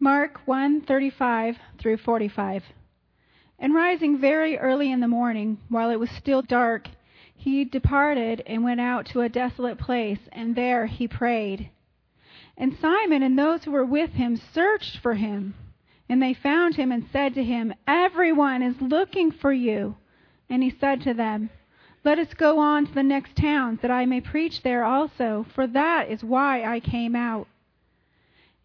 Mark 1:35 through 45. And rising very early in the morning, while it was still dark, he departed and went out to a desolate place, and there he prayed. And Simon and those who were with him searched for him. And they found him and said to him, Everyone is looking for you. And he said to them, Let us go on to the next towns, that I may preach there also, for that is why I came out.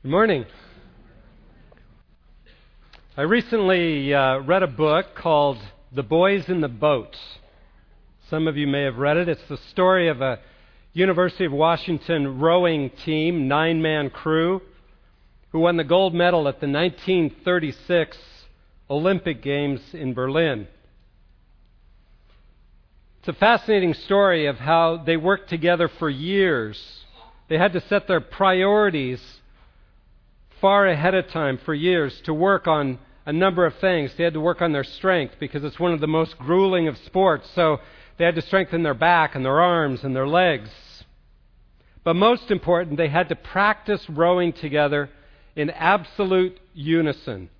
Good morning. I recently uh, read a book called The Boys in the Boat. Some of you may have read it. It's the story of a University of Washington rowing team, nine man crew, who won the gold medal at the 1936 Olympic Games in Berlin. It's a fascinating story of how they worked together for years. They had to set their priorities far ahead of time for years to work on a number of things. They had to work on their strength because it's one of the most grueling of sports. So they had to strengthen their back and their arms and their legs. But most important, they had to practice rowing together in absolute unison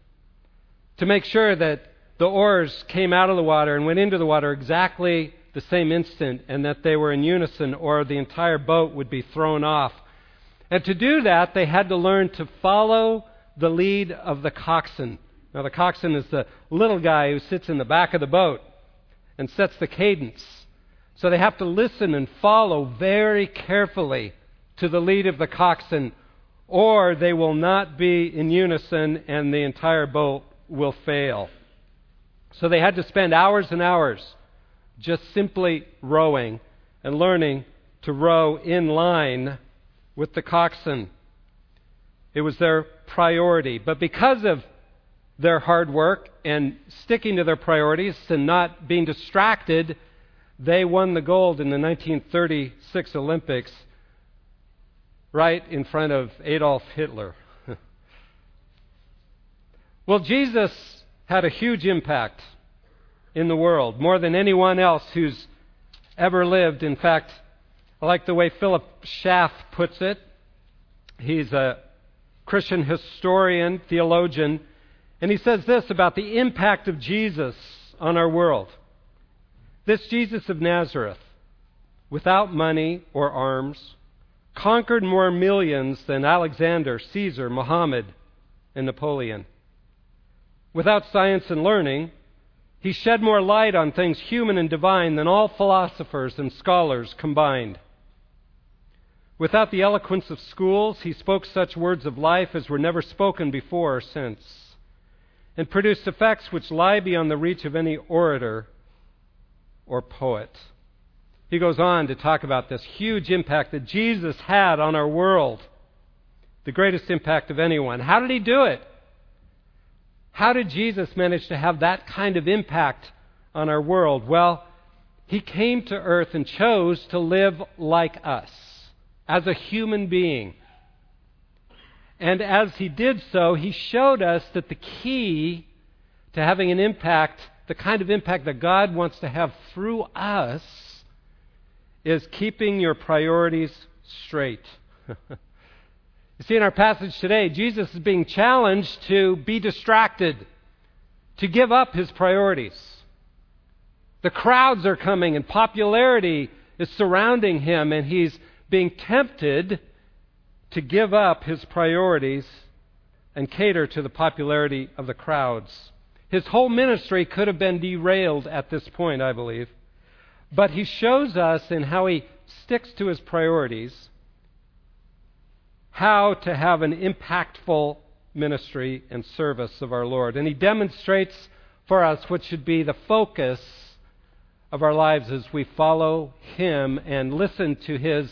to make sure that the oars came out of the water and went into the water exactly the same instant and that they were in unison or the entire boat would be thrown off and to do that, they had to learn to follow the lead of the coxswain. Now, the coxswain is the little guy who sits in the back of the boat and sets the cadence. So they have to listen and follow very carefully to the lead of the coxswain, or they will not be in unison and the entire boat will fail. So they had to spend hours and hours just simply rowing and learning to row in line with the coxswain. It was their priority. But because of their hard work and sticking to their priorities and not being distracted, they won the gold in the 1936 Olympics right in front of Adolf Hitler. well, Jesus had a huge impact in the world, more than anyone else who's ever lived. In fact, I like the way Philip Schaff puts it. He's a Christian historian, theologian, and he says this about the impact of Jesus on our world. This Jesus of Nazareth, without money or arms, conquered more millions than Alexander, Caesar, Muhammad, and Napoleon. Without science and learning, he shed more light on things human and divine than all philosophers and scholars combined. Without the eloquence of schools, he spoke such words of life as were never spoken before or since, and produced effects which lie beyond the reach of any orator or poet. He goes on to talk about this huge impact that Jesus had on our world, the greatest impact of anyone. How did he do it? How did Jesus manage to have that kind of impact on our world? Well, he came to earth and chose to live like us as a human being. And as he did so, he showed us that the key to having an impact, the kind of impact that God wants to have through us, is keeping your priorities straight. you see, in our passage today, Jesus is being challenged to be distracted, to give up his priorities. The crowds are coming, and popularity is surrounding him, and he's being tempted to give up his priorities and cater to the popularity of the crowds. His whole ministry could have been derailed at this point, I believe. But he shows us in how he sticks to his priorities how to have an impactful ministry and service of our Lord. And he demonstrates for us what should be the focus of our lives as we follow him and listen to his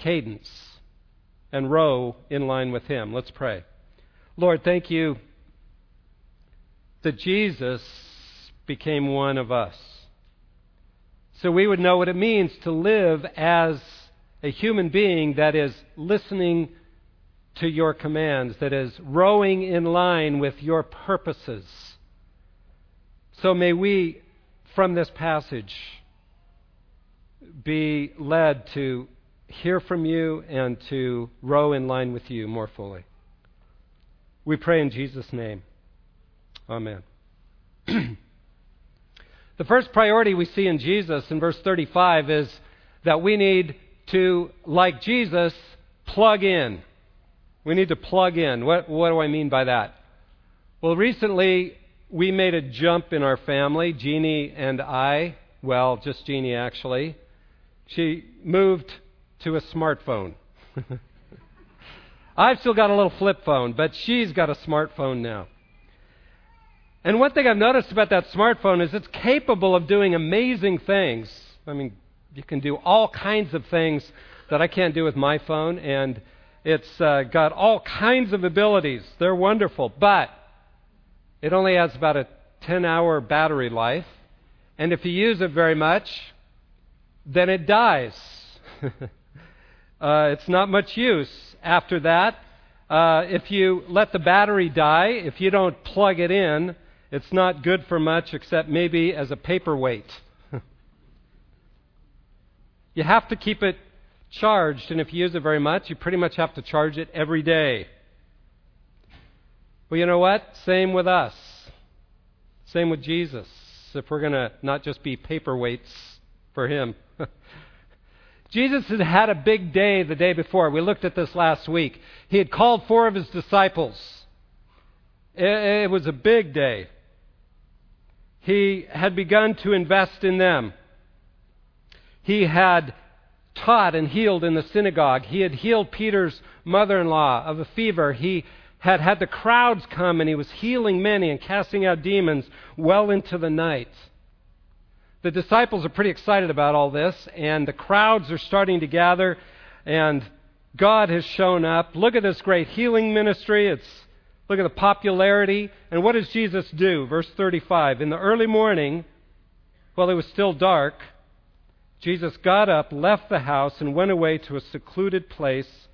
cadence and row in line with him. Let's pray. Lord, thank you that Jesus became one of us. So we would know what it means to live as a human being that is listening to your commands, that is rowing in line with your purposes. So may we, from this passage, be led to hear from you and to row in line with you more fully. We pray in Jesus' name. Amen. the first priority we see in Jesus in verse 35 is that we need to, like Jesus, plug in. We need to plug in. What, what do I mean by that? Well, recently we made a jump in our family, Jeannie and I. Well, just Jeannie actually. She moved to a smartphone. I've still got a little flip phone, but she's got a smartphone now. And one thing I've noticed about that smartphone is it's capable of doing amazing things. I mean, you can do all kinds of things that I can't do with my phone, and it's uh, got all kinds of abilities. They're wonderful, but it only has about a 10 hour battery life, and if you use it very much, then it dies. uh, it's not much use. After that, uh, if you let the battery die, if you don't plug it in, it's not good for much except maybe as a paperweight. you have to keep it charged, and if you use it very much, you pretty much have to charge it every day. Well, you know what? Same with us. Same with Jesus. If we're going to not just be paperweights for Him. Jesus had had a big day the day before. We looked at this last week. He had called four of his disciples. It was a big day. He had begun to invest in them. He had taught and healed in the synagogue. He had healed Peter's mother in law of a fever. He had had the crowds come and he was healing many and casting out demons well into the night. The disciples are pretty excited about all this, and the crowds are starting to gather, and God has shown up. Look at this great healing ministry. It's look at the popularity. And what does Jesus do? Verse 35. In the early morning, while it was still dark, Jesus got up, left the house, and went away to a secluded place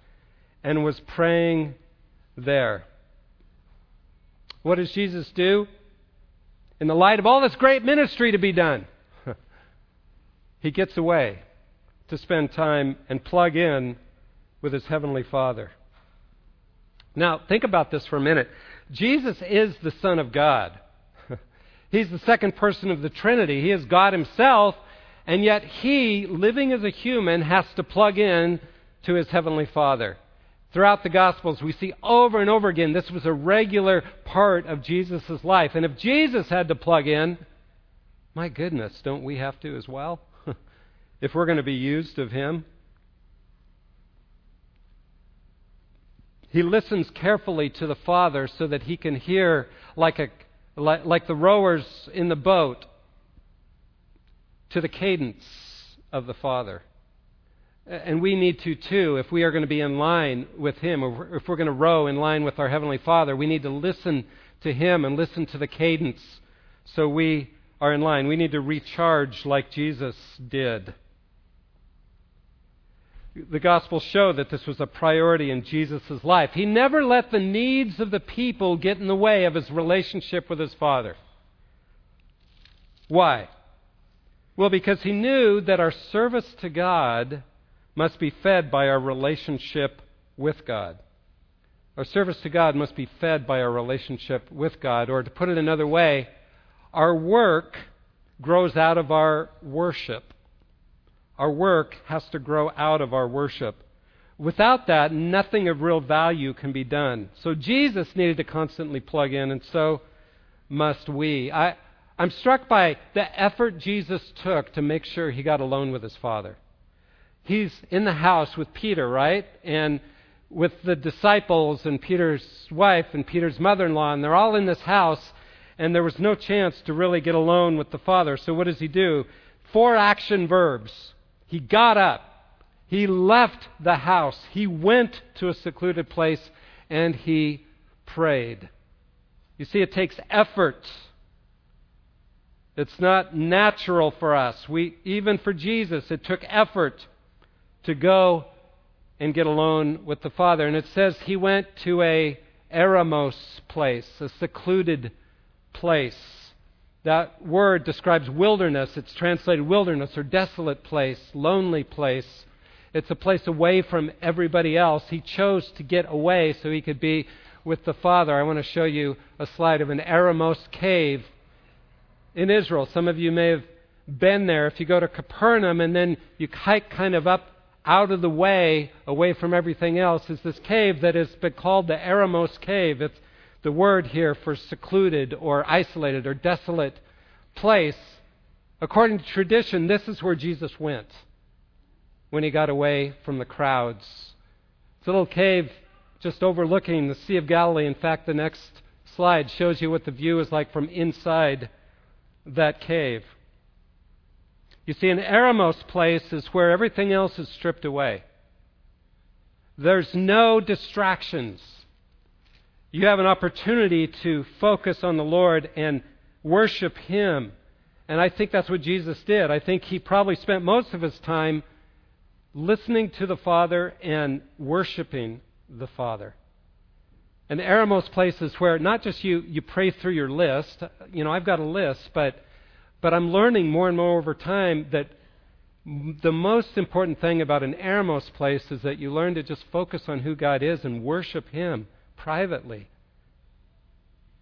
and was praying there. What does Jesus do? In the light of all this great ministry to be done, he gets away to spend time and plug in with his heavenly Father. Now, think about this for a minute. Jesus is the Son of God. He's the second person of the Trinity. He is God Himself, and yet he, living as a human, has to plug in to his heavenly Father. Throughout the Gospels, we see over and over again this was a regular part of Jesus' life. And if Jesus had to plug in, my goodness, don't we have to as well? If we're going to be used of him? He listens carefully to the Father so that he can hear, like, a, like, like the rowers in the boat, to the cadence of the Father. And we need to too, if we are going to be in line with Him, or if we're going to row in line with our Heavenly Father, we need to listen to Him and listen to the cadence so we are in line. We need to recharge like Jesus did. The Gospels show that this was a priority in Jesus' life. He never let the needs of the people get in the way of his relationship with his Father. Why? Well, because he knew that our service to God must be fed by our relationship with God. Our service to God must be fed by our relationship with God. Or to put it another way, our work grows out of our worship. Our work has to grow out of our worship. Without that, nothing of real value can be done. So Jesus needed to constantly plug in, and so must we. I, I'm struck by the effort Jesus took to make sure he got alone with his Father. He's in the house with Peter, right? And with the disciples and Peter's wife and Peter's mother in law, and they're all in this house, and there was no chance to really get alone with the Father. So what does he do? Four action verbs. He got up, he left the house, he went to a secluded place, and he prayed. You see, it takes effort. It's not natural for us. We, even for Jesus, it took effort to go and get alone with the Father. And it says he went to a eremos place, a secluded place. That word describes wilderness. It's translated wilderness or desolate place, lonely place. It's a place away from everybody else. He chose to get away so he could be with the Father. I want to show you a slide of an eremos cave in Israel. Some of you may have been there. If you go to Capernaum and then you hike kind of up out of the way, away from everything else, is this cave that has been called the Eremos Cave. It's the word here for secluded or isolated or desolate place. According to tradition, this is where Jesus went when he got away from the crowds. It's a little cave just overlooking the Sea of Galilee. In fact, the next slide shows you what the view is like from inside that cave. You see, an eremos place is where everything else is stripped away. There's no distractions. You have an opportunity to focus on the Lord and worship Him. And I think that's what Jesus did. I think he probably spent most of his time listening to the Father and worshiping the Father. And eremos places where not just you, you pray through your list. You know, I've got a list, but but I'm learning more and more over time that the most important thing about an eremos place is that you learn to just focus on who God is and worship Him privately.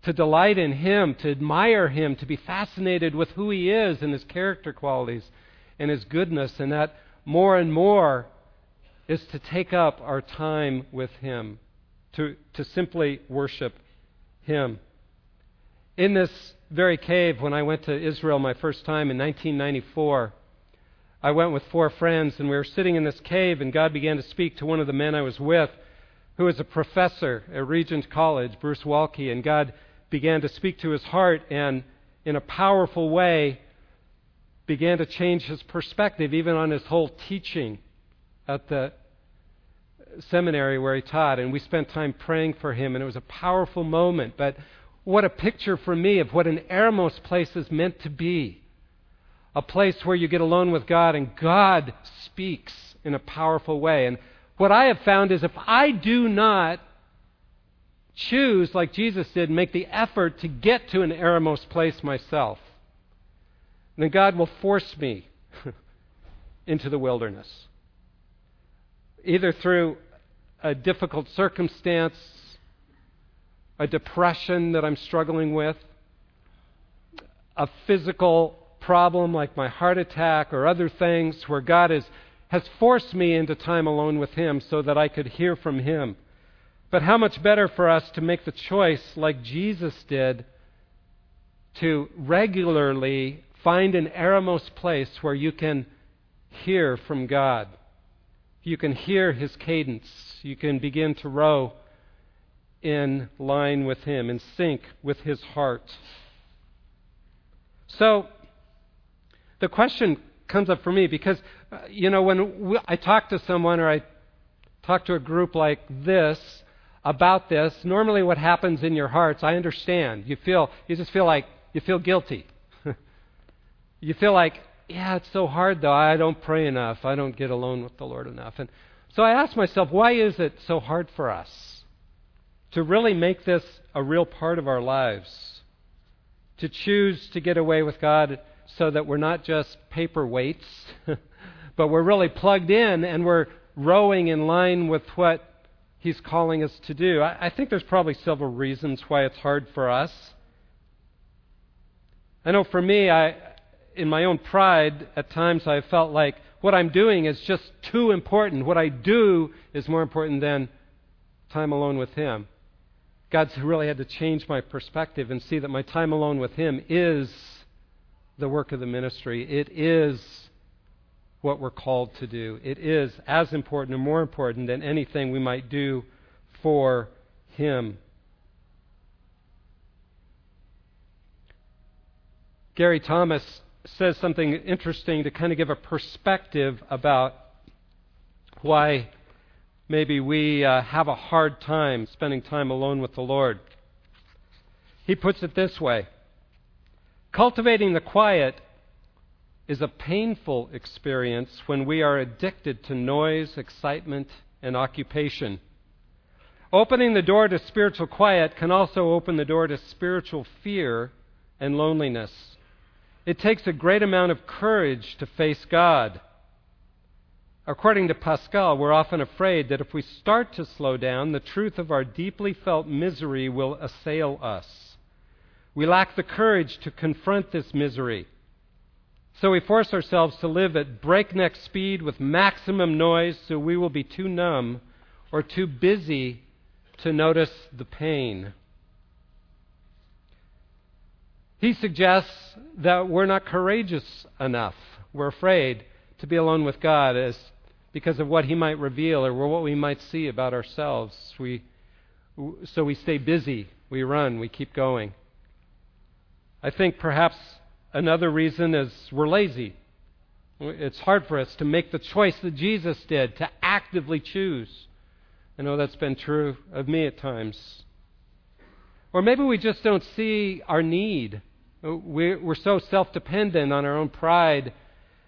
To delight in Him, to admire Him, to be fascinated with who He is and His character qualities and His goodness, and that more and more is to take up our time with Him, to, to simply worship Him. In this very cave, when I went to Israel my first time in 1994, I went with four friends, and we were sitting in this cave, and God began to speak to one of the men I was with, who was a professor at Regent College, Bruce Waltke, and God began to speak to his heart, and in a powerful way, began to change his perspective, even on his whole teaching at the seminary where he taught. And we spent time praying for him, and it was a powerful moment. But what a picture for me of what an eremos place is meant to be a place where you get alone with God and God speaks in a powerful way. And what I have found is if I do not choose, like Jesus did, make the effort to get to an eremos place myself, then God will force me into the wilderness. Either through a difficult circumstance a depression that I'm struggling with, a physical problem like my heart attack or other things where God is, has forced me into time alone with Him so that I could hear from Him. But how much better for us to make the choice, like Jesus did, to regularly find an eremos place where you can hear from God. You can hear His cadence. You can begin to row in line with Him, in sync with His heart. So, the question comes up for me because, Uh, you know, when we, I talk to someone or I talk to a group like this about this, normally what happens in your hearts, I understand. You feel, you just feel like, you feel guilty. you feel like, yeah, it's so hard though. I don't pray enough. I don't get alone with the Lord enough. And so I ask myself, why is it so hard for us? to really make this a real part of our lives, to choose to get away with God so that we're not just paperweights, but we're really plugged in and we're rowing in line with what He's calling us to do. I, I think there's probably several reasons why it's hard for us. I know for me, I, in my own pride, at times I felt like, what I'm doing is just too important. What I do is more important than time alone with Him. God's really had to change my perspective and see that my time alone with Him is the work of the ministry. It is what we're called to do. It is as important or more important than anything we might do for Him. Gary Thomas says something interesting to kind of give a perspective about why maybe we uh, have a hard time spending time alone with the Lord. He puts it this way Cultivating the quiet is a painful experience when we are addicted to noise, excitement, and occupation. Opening the door to spiritual quiet can also open the door to spiritual fear and loneliness. It takes a great amount of courage to face God. According to Pascal, we're often afraid that if we start to slow down, the truth of our deeply felt misery will assail us. We lack the courage to confront this misery. So we force ourselves to live at breakneck speed with maximum noise so we will be too numb or too busy to notice the pain. He suggests that we're not courageous enough. We're afraid to be alone with God as because of what He might reveal or what we might see about ourselves. We, so we stay busy, we run, we keep going. I think perhaps another reason is we're lazy. It's hard for us to make the choice that Jesus did, to actively choose. I know that's been true of me at times. Or maybe we just don't see our need we're so self dependent on our own pride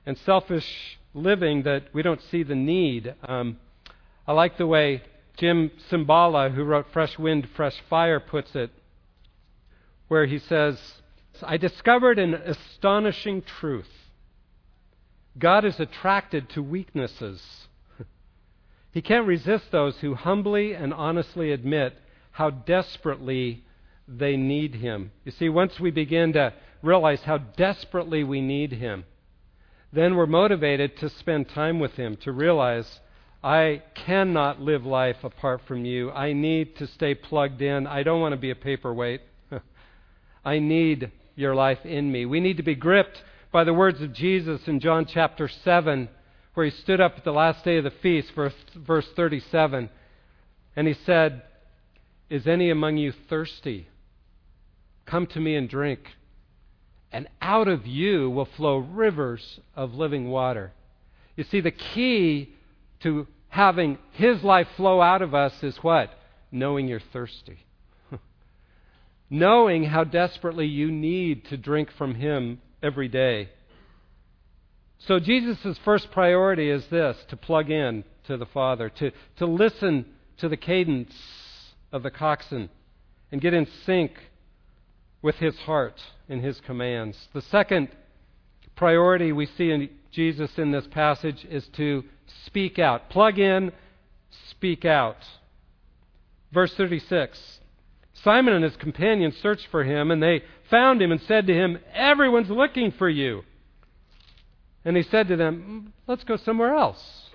and selfish living that we don't see the need. Um, I like the way Jim Cymbala, who wrote Fresh Wind, Fresh Fire, puts it, where he says, I discovered an astonishing truth. God is attracted to weaknesses. he can't resist those who humbly and honestly admit how desperately they need Him. You see, once we begin to realize how desperately we need Him, then we're motivated to spend time with Him, to realize I cannot live life apart from you. I need to stay plugged in. I don't want to be a paperweight. I need your life in me. We need to be gripped by the words of Jesus in John chapter 7, where he stood up at the last day of the feast, verse, verse 37, and he said, Is any among you thirsty? Come to me and drink. And out of you will flow rivers of living water. You see, the key to having His life flow out of us is what? Knowing you're thirsty. Knowing how desperately you need to drink from Him every day. So, Jesus' first priority is this to plug in to the Father, to, to listen to the cadence of the coxswain, and get in sync with his heart and his commands. The second priority we see in Jesus in this passage is to speak out. Plug in, speak out. Verse 36 Simon and his companions searched for him, and they found him and said to him, Everyone's looking for you. And he said to them, Let's go somewhere else,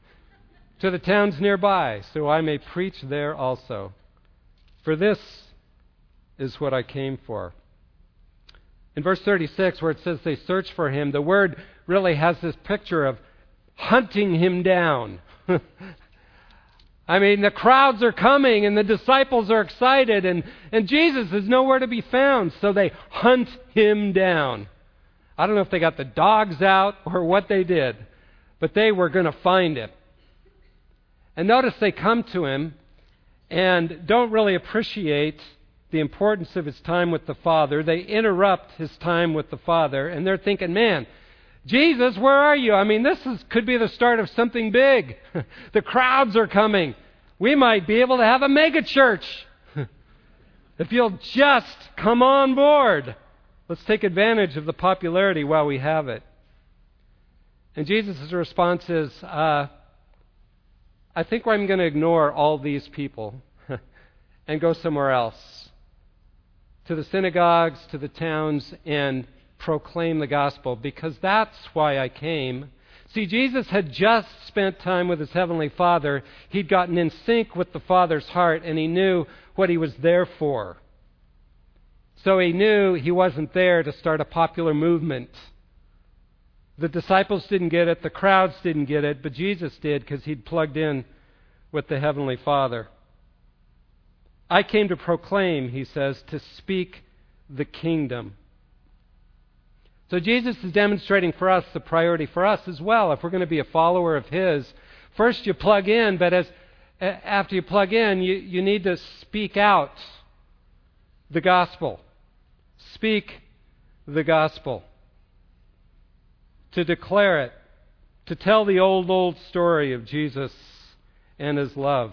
to the towns nearby, so I may preach there also. For this is what I came for. In verse 36, where it says they searched for him, the word really has this picture of hunting him down. I mean, the crowds are coming and the disciples are excited, and, and Jesus is nowhere to be found, so they hunt him down. I don't know if they got the dogs out or what they did, but they were going to find him. And notice they come to him and don't really appreciate the importance of his time with the Father. They interrupt his time with the Father, and they're thinking, man, Jesus, where are you? I mean, this is, could be the start of something big. the crowds are coming. We might be able to have a mega church. if you'll just come on board. Let's take advantage of the popularity while we have it. And Jesus' response is, uh, I think I'm going to ignore all these people and go somewhere else to the synagogues, to the towns, and proclaim the gospel because that's why I came, See, Jesus had just spent time with his Heavenly Father. He'd gotten in sync with the Father's heart, and he knew what he was there for. So he knew he wasn't there to start a popular movement. The disciples didn't get it, the crowds didn't get it, but Jesus did because he'd plugged in with the Heavenly Father. I came to proclaim, he says, to speak the kingdom. So Jesus is demonstrating for us the priority for us as well. If we're going to be a follower of His, first you plug in, but as after you plug in, you, you need to speak out the gospel. Speak the gospel. To declare it. To tell the old, old story of Jesus and His love.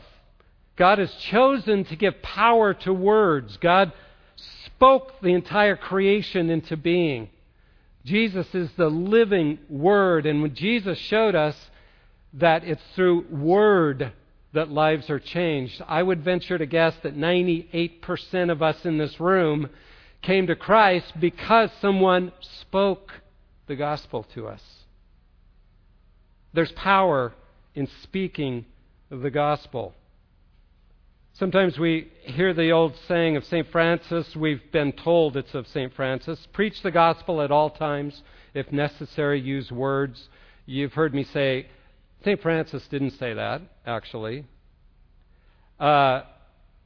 God has chosen to give power to words. God spoke the entire creation into being. Jesus is the living Word. And when Jesus showed us that it's through Word that lives are changed, I would venture to guess that 98% of us in this room came to Christ because someone spoke the gospel to us. There's power in speaking the gospel. Sometimes we hear the old saying of St. Francis, we've been told it's of St. Francis preach the gospel at all times. If necessary, use words. You've heard me say, St. Francis didn't say that, actually. Uh,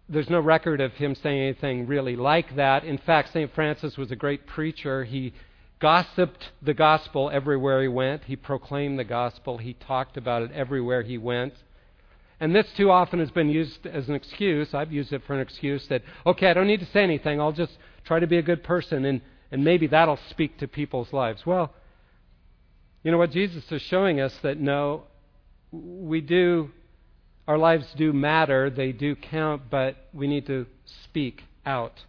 there's no record of him saying anything really like that. In fact, St. Francis was a great preacher. He gossiped the gospel everywhere he went, he proclaimed the gospel, he talked about it everywhere he went. And this too often has been used as an excuse. I've used it for an excuse that, okay, I don't need to say anything. I'll just try to be a good person, and, and maybe that'll speak to people's lives. Well, you know what? Jesus is showing us that no, we do, our lives do matter, they do count, but we need to speak out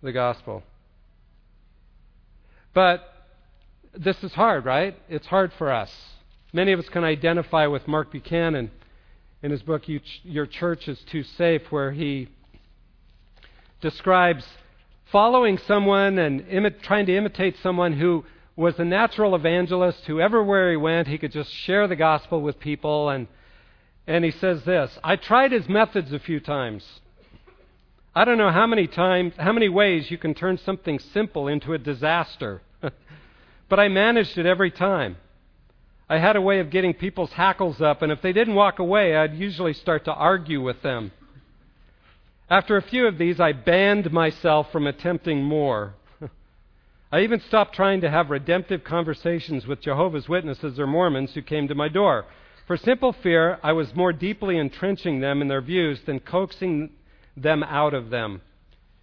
the gospel. But this is hard, right? It's hard for us. Many of us can identify with Mark Buchanan in his book, Your Church is Too Safe, where he describes following someone and trying to imitate someone who was a natural evangelist who everywhere he went he could just share the gospel with people and and he says this I tried his methods a few times. I don't know how many times how many ways you can turn something simple into a disaster. but I managed it every time. I had a way of getting people's hackles up, and if they didn't walk away, I'd usually start to argue with them. After a few of these, I banned myself from attempting more. I even stopped trying to have redemptive conversations with Jehovah's Witnesses or Mormons who came to my door. For simple fear, I was more deeply entrenching them in their views than coaxing them out of them.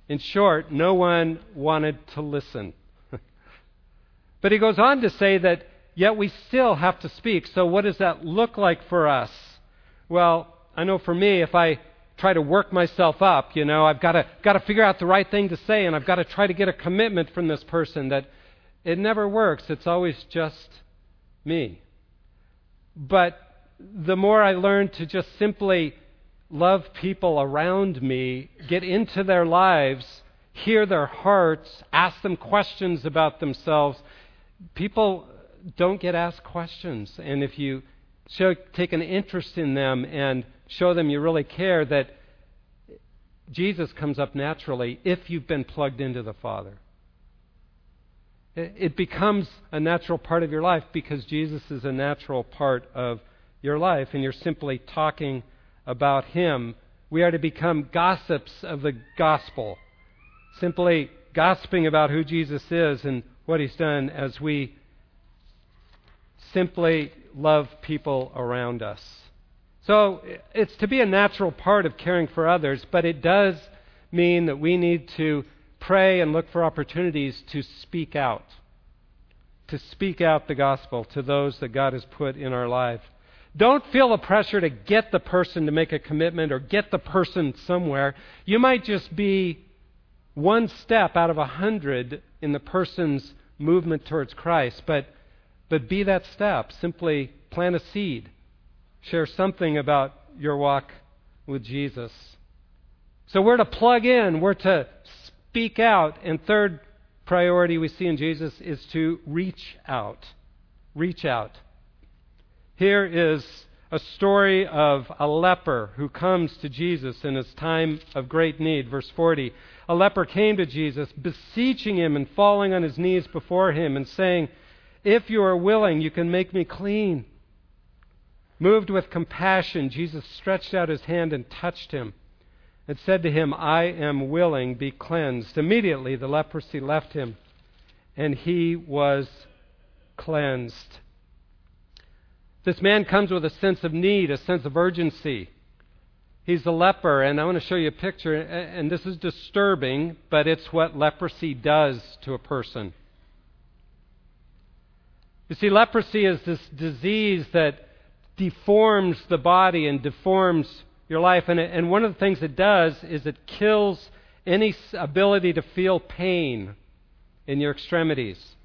In short, no one wanted to listen. but he goes on to say that Yet we still have to speak. So, what does that look like for us? Well, I know for me, if I try to work myself up, you know, I've got to, got to figure out the right thing to say, and I've got to try to get a commitment from this person that it never works. It's always just me. But the more I learn to just simply love people around me, get into their lives, hear their hearts, ask them questions about themselves, people don't get asked questions. And if you show, take an interest in them and show them you really care, that Jesus comes up naturally if you've been plugged into the Father. It becomes a natural part of your life because Jesus is a natural part of your life, and you're simply talking about Him. We are to become gossips of the gospel, simply gossiping about who Jesus is and what He's done as we simply love people around us. So it's to be a natural part of caring for others, but it does mean that we need to pray and look for opportunities to speak out, to speak out the gospel to those that God has put in our life. Don't feel the pressure to get the person to make a commitment or get the person somewhere. You might just be one step out of a hundred in the person's movement towards Christ, but but be that step. Simply plant a seed. Share something about your walk with Jesus. So we're to plug in, we're to speak out. And third priority we see in Jesus is to reach out. Reach out. Here is a story of a leper who comes to Jesus in his time of great need. Verse 40. A leper came to Jesus, beseeching him and falling on his knees before him and saying, If you are willing, you can make me clean. Moved with compassion, Jesus stretched out his hand and touched him and said to him, I am willing, be cleansed. Immediately the leprosy left him, and he was cleansed. This man comes with a sense of need, a sense of urgency. He's a leper, and I want to show you a picture, and this is disturbing, but it's what leprosy does to a person. You see, leprosy is this disease that deforms the body and deforms your life. And, and one of the things it does is it kills any ability to feel pain in your extremities.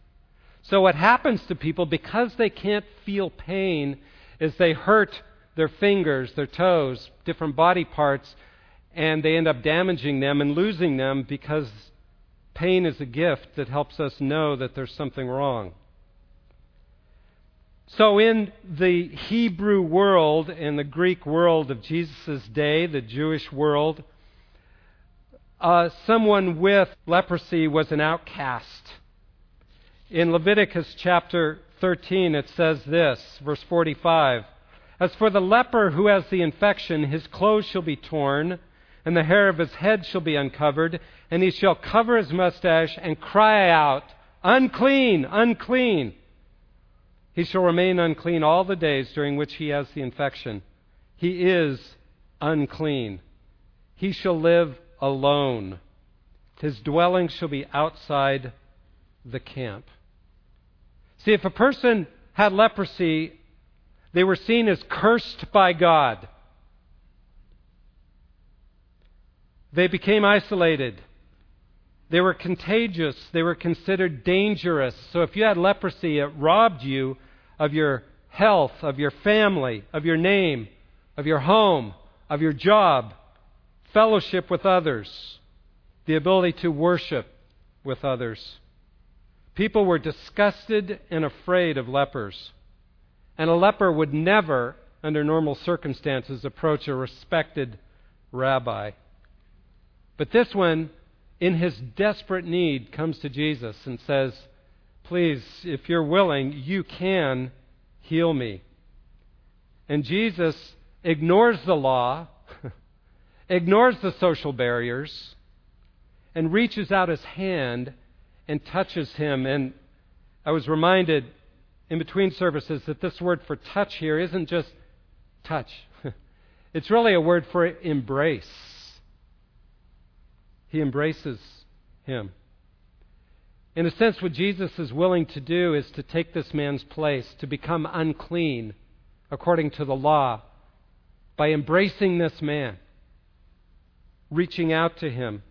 So, what happens to people because they can't feel pain is they hurt their fingers, their toes, different body parts, and they end up damaging them and losing them because pain is a gift that helps us know that there's something wrong. So, in the Hebrew world and the Greek world of Jesus' day, the Jewish world, uh, someone with leprosy was an outcast. In Leviticus chapter 13, it says this, verse 45 As for the leper who has the infection, his clothes shall be torn, and the hair of his head shall be uncovered, and he shall cover his mustache and cry out, Unclean, unclean. He shall remain unclean all the days during which he has the infection. He is unclean. He shall live alone. His dwelling shall be outside the camp. See, if a person had leprosy, they were seen as cursed by God. They became isolated. They were contagious. They were considered dangerous. So if you had leprosy, it robbed you of your health, of your family, of your name, of your home, of your job, fellowship with others, the ability to worship with others. People were disgusted and afraid of lepers. And a leper would never, under normal circumstances, approach a respected rabbi. But this one, in his desperate need, comes to Jesus and says, Please, if you're willing, you can heal me. And Jesus ignores the law, ignores the social barriers, and reaches out his hand and touches him. And I was reminded in between services that this word for touch here isn't just touch, it's really a word for embrace. He embraces him. In a sense, what Jesus is willing to do is to take this man's place, to become unclean according to the law, by embracing this man, reaching out to him,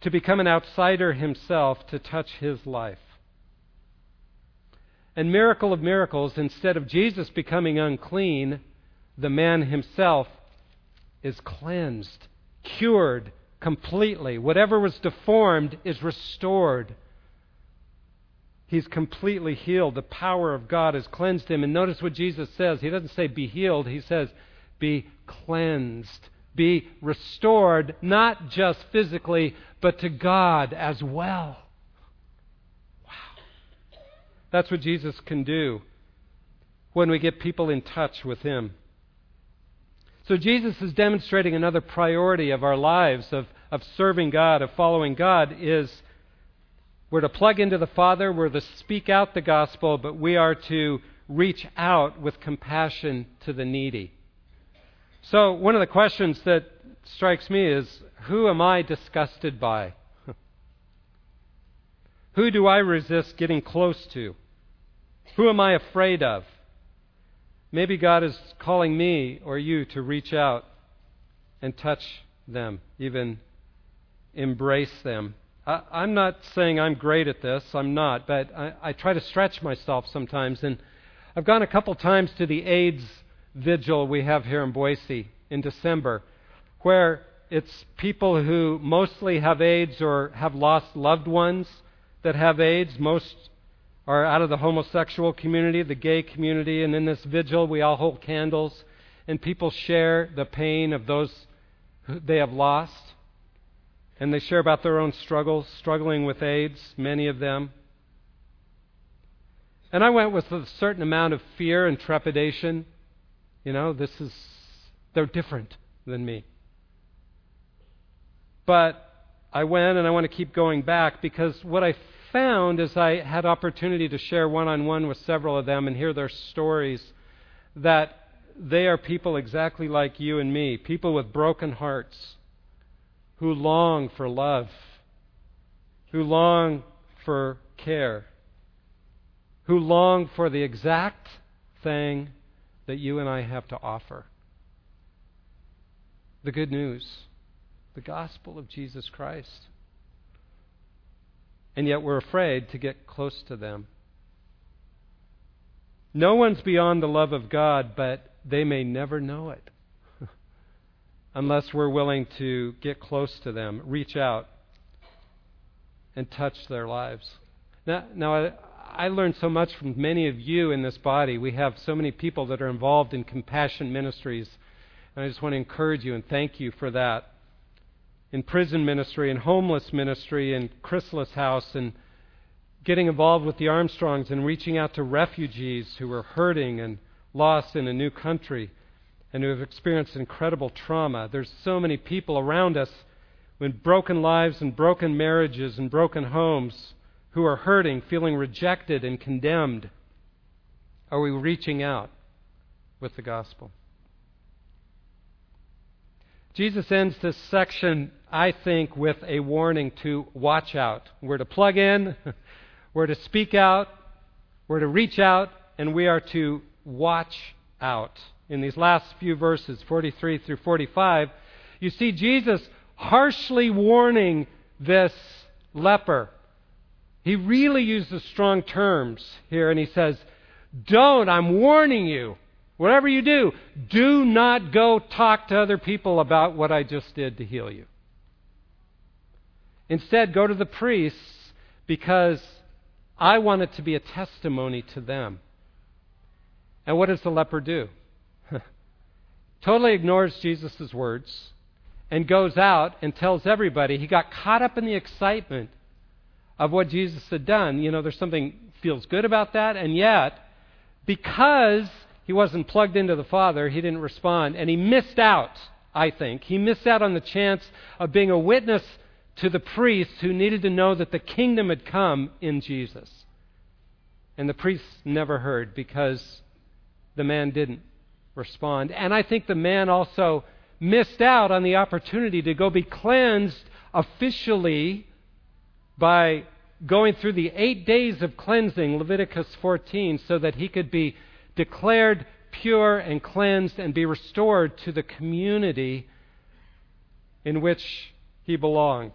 to become an outsider himself to touch his life. And miracle of miracles, instead of Jesus becoming unclean, the man himself is cleansed, cured completely. Whatever was deformed is restored. He's completely healed. The power of God has cleansed him. And notice what Jesus says. He doesn't say be healed, he says be cleansed be restored, not just physically, but to God as well. Wow. That's what Jesus can do when we get people in touch with Him. So Jesus is demonstrating another priority of our lives, of, of serving God, of following God, is we're to plug into the Father, we're to speak out the gospel, but we are to reach out with compassion to the needy. So, one of the questions that strikes me is who am I disgusted by? who do I resist getting close to? Who am I afraid of? Maybe God is calling me or you to reach out and touch them, even embrace them. I, am not saying I'm great at this, I'm not, but I, I try to stretch myself sometimes. And I've gone a couple times to the AIDS vigil we have here in Boise in December, where it's people who mostly have AIDS or have lost loved ones that have AIDS. Most are out of the homosexual community, the gay community, and in this vigil we all hold candles and people share the pain of those they have lost. And they share about their own struggles, struggling with AIDS, many of them. And I went with a certain amount of fear and trepidation. You know, this is, they're different than me. But I went and I want to keep going back because what I found as I had opportunity to share one on one with several of them and hear their stories that they are people exactly like you and me, people with broken hearts who long for love, who long for care, who long for the exact thing that you and I have to offer the good news, the gospel of Jesus Christ. And yet we're afraid to get close to them. No one's beyond the love of God, but they may never know it unless we're willing to get close to them, reach out, and touch their lives. Now, now I, I learned so much from many of you in this body. We have so many people that are involved in compassion ministries, and I just want to encourage you and thank you for that. In prison ministry, in homeless ministry, in Chrysalis House, and getting involved with the Armstrongs and reaching out to refugees who are hurting and lost in a new country and who have experienced incredible trauma. There's so many people around us with broken lives and broken marriages and broken homes who are hurting, feeling rejected and condemned. Are we reaching out with the gospel? Jesus ends this section, I think, with a warning to watch out. We're to plug in, we're to speak out, we're to reach out, and we are to watch out. In these last few verses, 43 through 45, you see Jesus harshly warning this leper. He really uses strong terms here, and he says, Don't, I'm warning you. Whatever you do, do not go talk to other people about what I just did to heal you. Instead, go to the priests because I want it to be a testimony to them. And what does the leper do? totally ignores Jesus' words and goes out and tells everybody. He got caught up in the excitement of what Jesus had done. You know, there's something feels good about that, and yet, because he wasn't plugged into the Father, he didn't respond, and he missed out, I think. He missed out on the chance of being a witness to the priests who needed to know that the kingdom had come in Jesus. And the priests never heard because the man didn't respond. And I think the man also missed out on the opportunity to go be cleansed officially by going through the eight days of cleansing, Leviticus 14, so that he could be declared pure and cleansed and be restored to the community in which he belonged,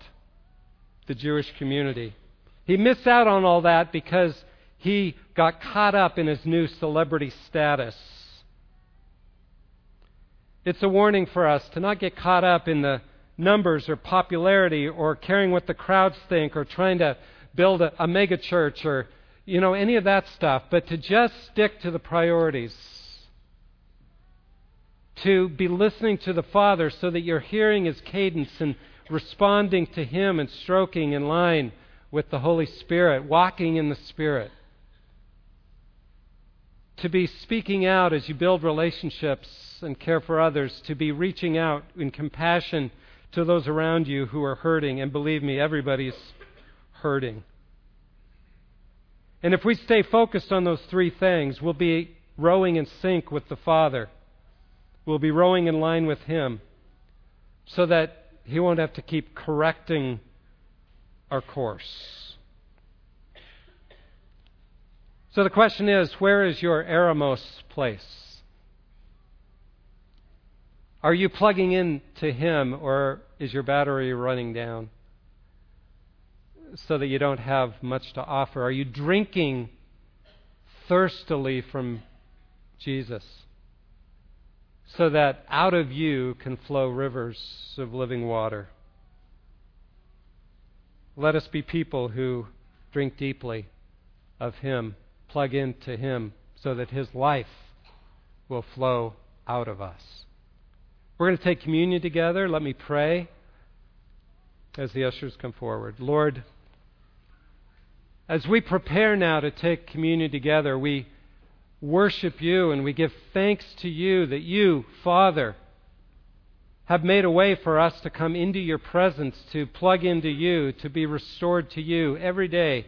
the Jewish community. He missed out on all that because he got caught up in his new celebrity status. It's a warning for us to not get caught up in the numbers or popularity or caring what the crowds think or trying to build a, a mega church or you know any of that stuff, but to just stick to the priorities. To be listening to the Father so that you're hearing his cadence and responding to him and stroking in line with the Holy Spirit, walking in the Spirit to be speaking out as you build relationships and care for others, to be reaching out in compassion to those around you who are hurting. And believe me, everybody's hurting. And if we stay focused on those three things, we'll be rowing in sync with the Father. We'll be rowing in line with Him so that He won't have to keep correcting our course. So the question is where is your Eremos place? Are you plugging in to Him or is your battery running down so that you don't have much to offer? Are you drinking thirstily from Jesus so that out of you can flow rivers of living water? Let us be people who drink deeply of Him, plug into Him, so that His life will flow out of us. We're going to take communion together. Let me pray as the ushers come forward. Lord, as we prepare now to take communion together, we worship you and we give thanks to you that you, Father, have made a way for us to come into your presence, to plug into you, to be restored to you every day.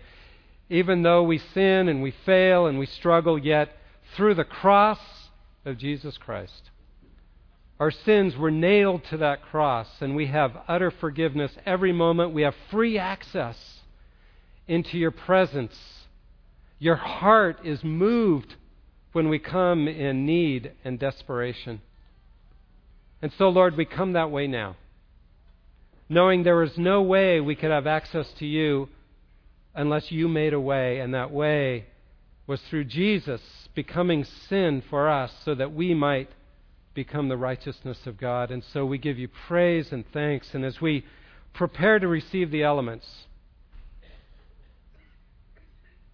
Even though we sin and we fail and we struggle, yet through the cross of Jesus Christ, our sins were nailed to that cross, and we have utter forgiveness every moment. We have free access into your presence. Your heart is moved when we come in need and desperation. And so, Lord, we come that way now, knowing there is no way we could have access to you unless you made a way, and that way was through Jesus becoming sin for us so that we might become the righteousness of God. And so we give you praise and thanks. And as we prepare to receive the elements,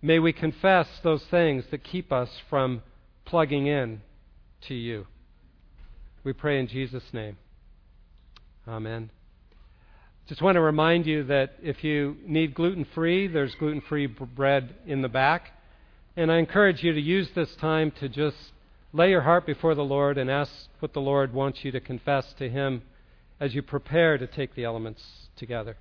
may we confess those things that keep us from plugging in to you. We pray in Jesus' name. Amen. Just want to remind you that if you need gluten free, there's gluten free bread in the back. And I encourage you to use this time to just lay your heart before the Lord and ask what the Lord wants you to confess to Him as you prepare to take the elements together.